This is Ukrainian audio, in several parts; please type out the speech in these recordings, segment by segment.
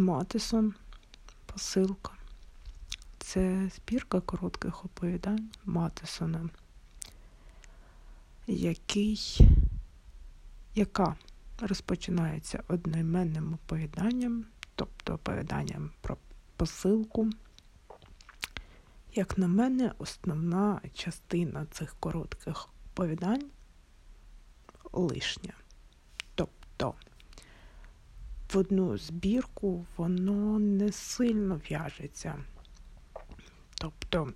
Матисон, посилка. Це збірка коротких оповідань Матисона, який, яка розпочинається одноіменним оповіданням, тобто оповіданням про посилку. Як на мене, основна частина цих коротких оповідань лишня. Тобто одну збірку воно не сильно в'яжеться. Тобто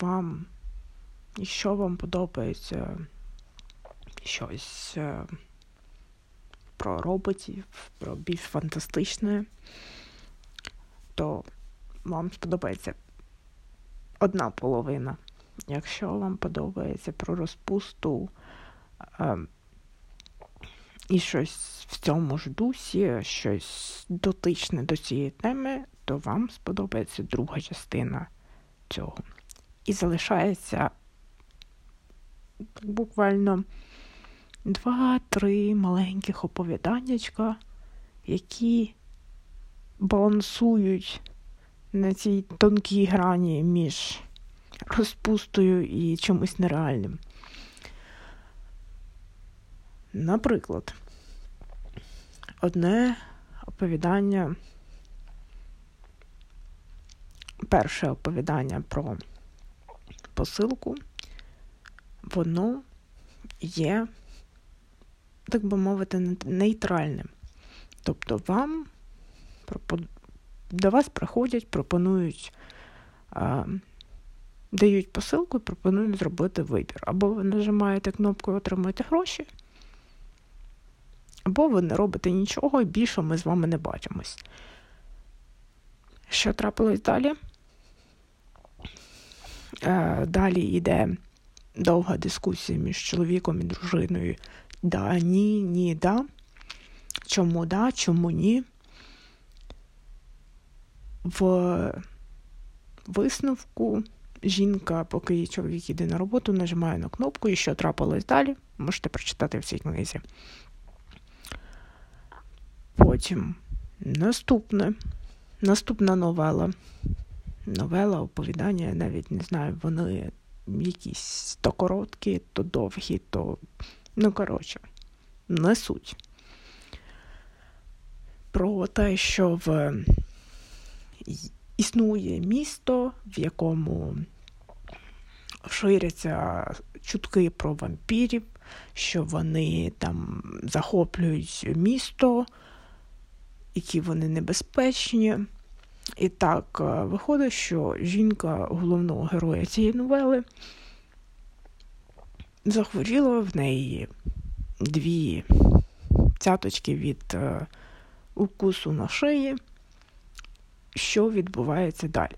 вам, що вам подобається щось е, про роботів, про більш фантастичне, то вам сподобається одна половина. Якщо вам подобається про розпусту е, і щось в цьому ж дусі, щось дотичне до цієї теми, то вам сподобається друга частина цього. І залишається буквально два-три маленьких оповіданнячка, які балансують на цій тонкій грані між розпустою і чимось нереальним. Наприклад, одне оповідання, перше оповідання про посилку, воно є, так би мовити, нейтральним. Тобто вам до вас приходять, пропонують, а, дають посилку і пропонують зробити вибір. Або ви нажимаєте кнопку Отримуєте гроші, або ви не робите нічого і більше ми з вами не бачимось. Що трапилось далі? Е, далі йде довга дискусія між чоловіком і дружиною. Да, ні, ні, да. Чому да, чому ні? В висновку жінка, поки її чоловік йде на роботу, нажимає на кнопку і що трапилось далі, можете прочитати в цій книзі. Потім наступне, наступна новела. Новела, оповідання, я навіть не знаю, вони якісь то короткі, то довгі, то, ну, коротше, не суть. Про те, що в існує місто, в якому ширяться чутки про вампірів, що вони там захоплюють місто які вони небезпечні. І так е, виходить, що жінка головного героя цієї новели захворіла в неї дві цяточки від е, укусу на шиї. Що відбувається далі?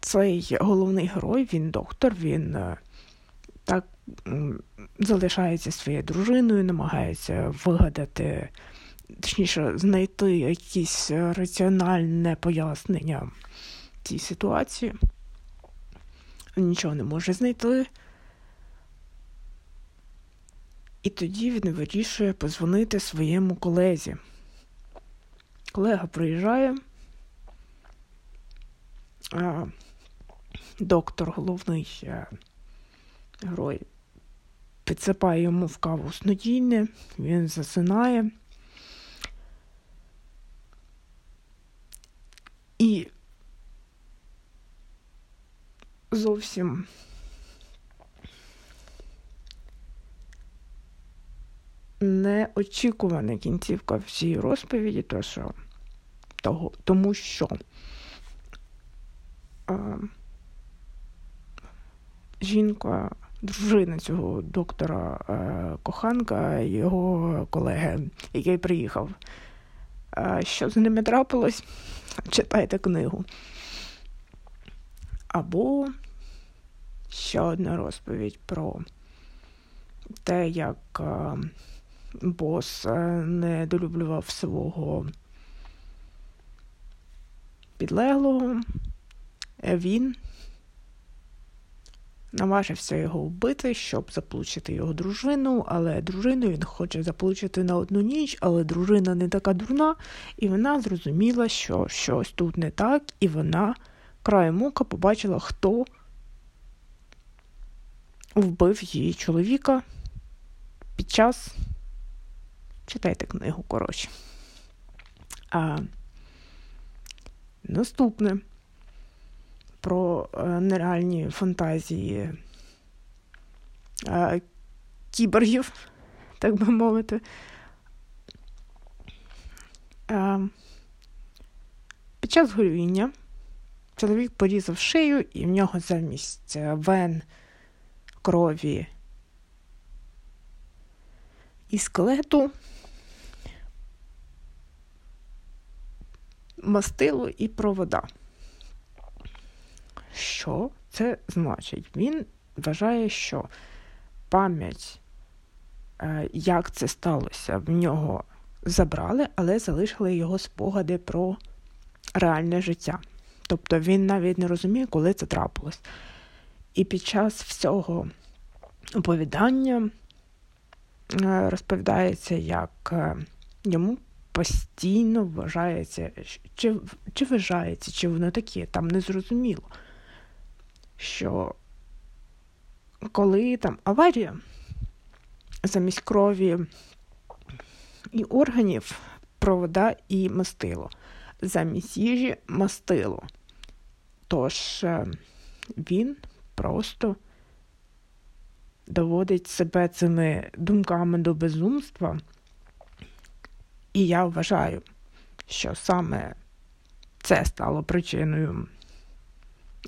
Цей головний герой, він доктор, він е, так залишається своєю дружиною, намагається вигадати точніше, знайти якесь раціональне пояснення цій ситуації. Нічого не може знайти. І тоді він вирішує позвонити своєму колезі. Колега приїжджає, а доктор, головний е, герой, підсипає йому в каву снодійне, він засинає. І зовсім неочікувана кінцівка всієї розповіді, то що, того, тому що а, жінка, дружина цього доктора а, коханка, його колеги, який приїхав, а, що з ними трапилось? читайте книгу. Або ще одна розповідь про те, як е, бос е, недолюблював свого підлеглого. Він наважився його вбити, щоб заполучити його дружину, але дружину він хоче заполучити на одну ніч, але дружина не така дурна, і вона зрозуміла, що щось тут не так, і вона краєм ока побачила, хто вбив її чоловіка під час. Читайте книгу, коротше. А Наступне про е, нереальні фантазії е, кіборгів, так би мовити. Е, під час горювіння чоловік порізав шию, і в нього замість вен крові і скелету мастило і провода. Що це значить? Він вважає, що пам'ять, е, як це сталося, в нього забрали, але залишили його спогади про реальне життя. Тобто він навіть не розуміє, коли це трапилось. І під час всього оповідання е, розповідається, як е, йому постійно вважається, чи чи вважається, чи воно таке, там незрозуміло, що коли там аварія замість крові і органів провода і мастило, замість їжі мастило. Тож е, він просто доводить себе цими думками до безумства. І я вважаю, що саме це стало причиною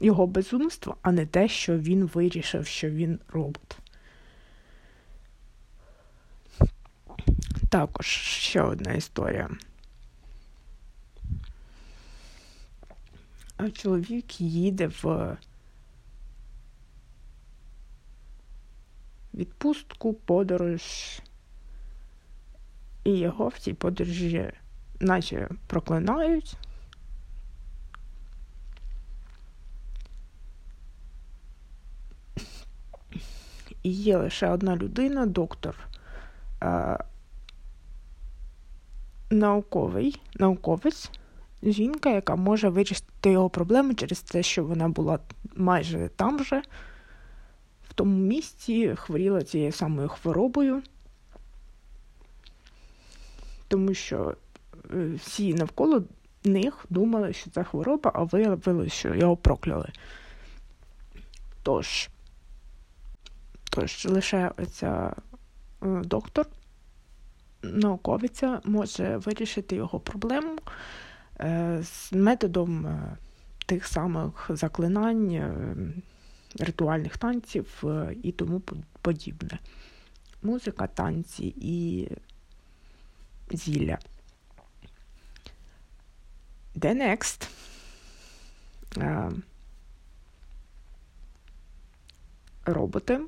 його безумства, а не те, що він вирішив, що він робот. Також ще одна історія. Чоловік їде в відпустку, подорож і його в цій подорожі наче проклинають. І є лише одна людина, доктор е, науковий, науковець, жінка, яка може вирішити його проблеми через те, що вона була майже там же, тому місці, хворіла цією самою хворобою тому що е, всі навколо них думали, що це хвороба, а виявилося, що його прокляли. Тож, тож лише оця е, доктор, науковиця, може вирішити його проблему е, з методом тих самих заклинань, ритуальних танців і тому подібне. Музика, танці і зілля. The next. Роботи.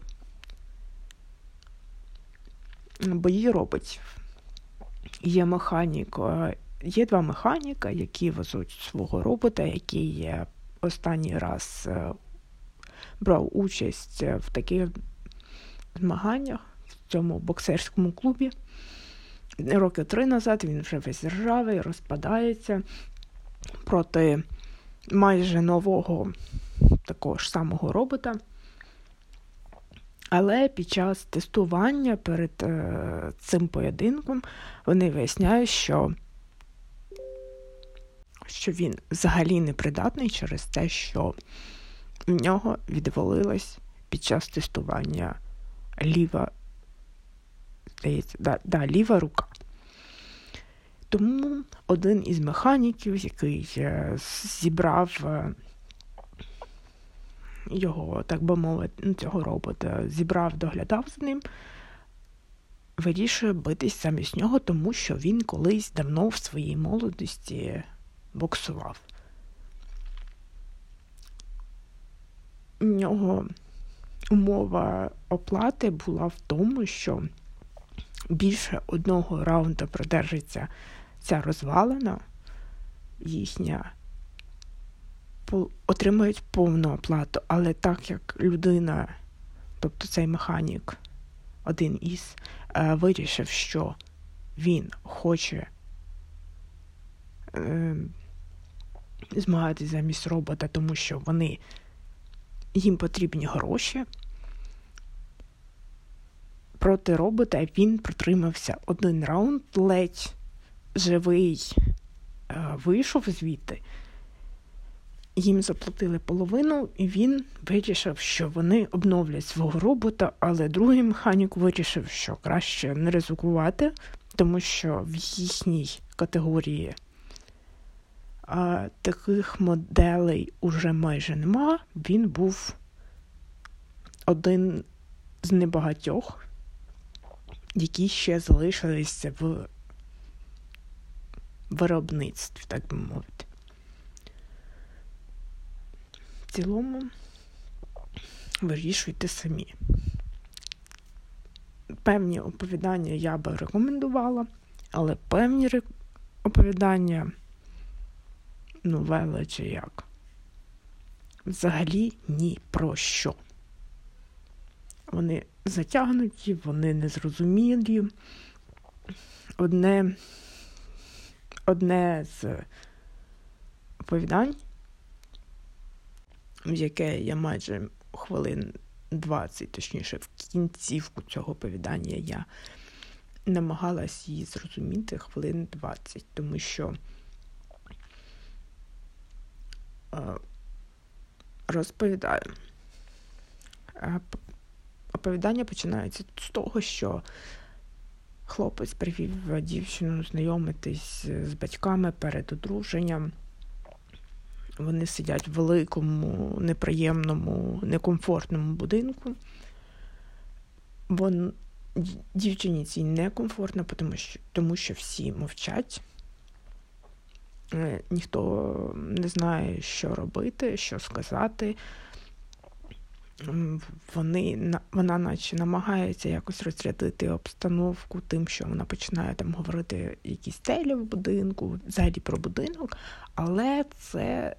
Бої роботів. Є механік, є два механіка, які везуть свого робота, який останній раз е, брав участь в таких змаганнях в цьому боксерському клубі роки три назад він вже весь ржавий, розпадається проти майже нового такого ж самого робота. Але під час тестування перед е, цим поєдинком вони виясняють, що що він взагалі непридатний через те, що в нього відвалилась під час тестування ліва здається, да, да, ліва рука. Тому один із механіків, який е, зібрав е, його, так би мовити, ну, цього робота, зібрав, доглядав за ним, вирішує битись замість нього, тому що він колись давно в своїй молодості боксував. У нього умова оплати була в тому, що більше одного раунду продержиться ця розвалена їхня отримують повну оплату, але так як людина, тобто цей механік, один із, е, вирішив, що він хоче е, змагатися замість робота, тому що вони їм потрібні гроші. Проти робота він протримався один раунд, ледь живий е, вийшов звідти. Їм заплатили половину, і він вирішив, що вони обновлять свого робота, але другий механік вирішив, що краще не ризикувати, тому що в їхній категорії а, таких моделей уже майже нема. Він був один з небагатьох, які ще залишилися в виробництві, так би мовити. В цілому вирішуйте самі. Певні оповідання я би рекомендувала, але певні оповідання, новели чи як, взагалі ні про що. Вони затягнуті, вони незрозумілі. Одне, одне з оповідань в яке я майже хвилин 20, точніше, в кінцівку цього оповідання я намагалась її зрозуміти хвилин 20, тому що е, розповідаю. Оповідання починається з того, що хлопець привів дівчину знайомитись з батьками перед одруженням. Вони сидять в великому, неприємному, некомфортному будинку. Вон, дівчині цій некомфортно, тому що, тому що всі мовчать. Е, ніхто не знає, що робити, що сказати. Вони, Вона наче намагається якось розрядити обстановку тим, що вона починає там говорити якісь телі в будинку, взагалі про будинок, але це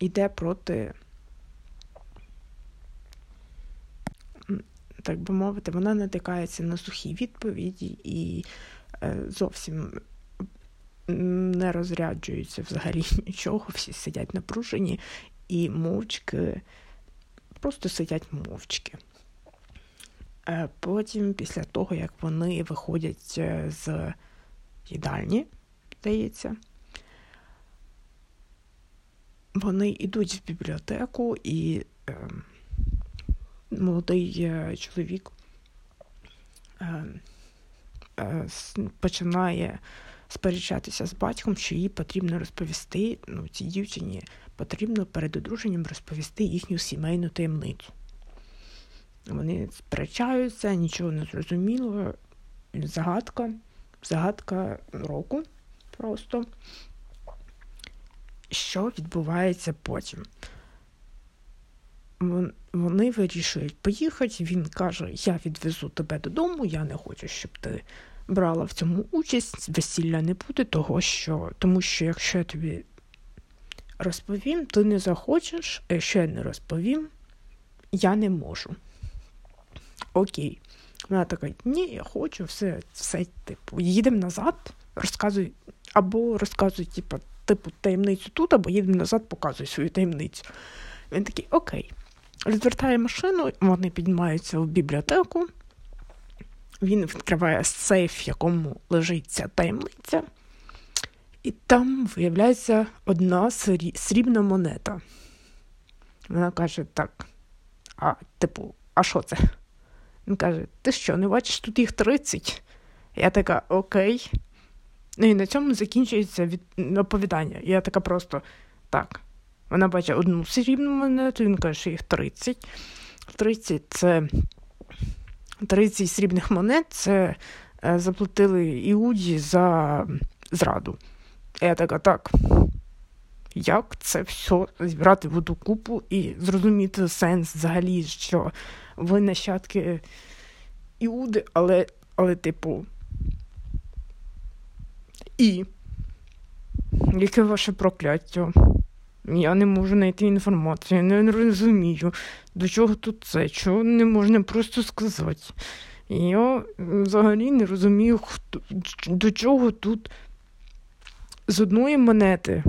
йде е, проти, так би мовити, вона натикається на сухі відповіді і зовсім не розряджується взагалі нічого, всі сидять напружені і мовчки, просто сидять мовчки. Е, потім, після того, як вони виходять з їдальні, здається, вони йдуть в бібліотеку, і е, молодий е, чоловік е, е, починає сперечатися з батьком, що їй потрібно розповісти, ну, цій дівчині потрібно перед одруженням розповісти їхню сімейну таємницю. Вони сперечаються, нічого не зрозуміло. Загадка, загадка року просто що відбувається потім. Вони вирішують поїхати. Він каже: Я відвезу тебе додому, я не хочу, щоб ти брала в цьому участь, весілля не буде, того що, тому що якщо я тобі розповім, ти не захочеш, а якщо я не розповім, я не можу. Окей. Вона така, ні, я хочу, все, все, типу, їдемо назад, розказуй, або розказуй, типу, типу таємницю тут, або їде назад, показує свою таємницю. Він такий, окей. Розвертає машину, вони піднімаються в бібліотеку. Він відкриває сейф, в якому лежить ця таємниця, і там виявляється одна срібна монета. Вона каже: так, а, типу, а що це? Він каже: Ти що, не бачиш, тут їх 30? Я така, окей. Ну і на цьому закінчується від... оповідання. Я така просто так. Вона бачить одну срібну монету, він каже, що їх 30. 30 це 30 срібних монет це е, заплатили Іуді за зраду. Я така, так. Як це все зібрати в одну купу і зрозуміти сенс взагалі, що ви нащадки Іуди, але, але типу. І Яке ваше прокляття? Я не можу знайти інформацію, не розумію, до чого тут це, чого не можна просто сказати. Я взагалі не розумію, хто, до чого тут з одної монети,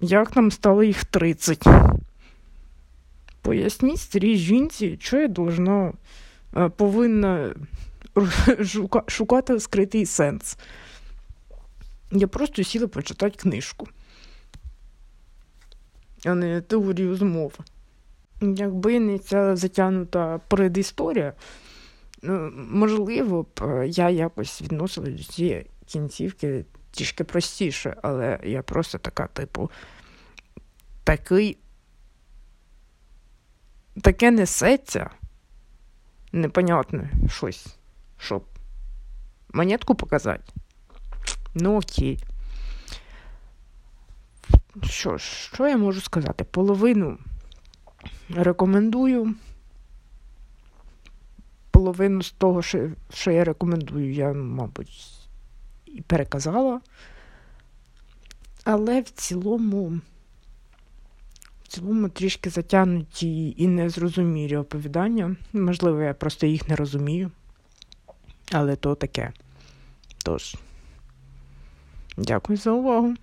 як нам стало їх 30. Поясніть старій жінці, що я должна, е, повинна шукати скритий сенс. Я просто сіла почитати книжку, а не теорію змови. Якби не ця затягнута предісторія, ну, можливо б е, я якось відносила до цієї кінцівки трішки простіше, але я просто така, типу, такий. Таке несеться непонятне щось, щоб монетку показати. Ну, окей. Що ж, що я можу сказати? Половину рекомендую. Половину з того, що, я рекомендую, я, мабуть, і переказала. Але в цілому, в цілому трішки затягнуті і незрозумілі оповідання. Можливо, я просто їх не розумію. Але то таке. Тож, дякую за увагу.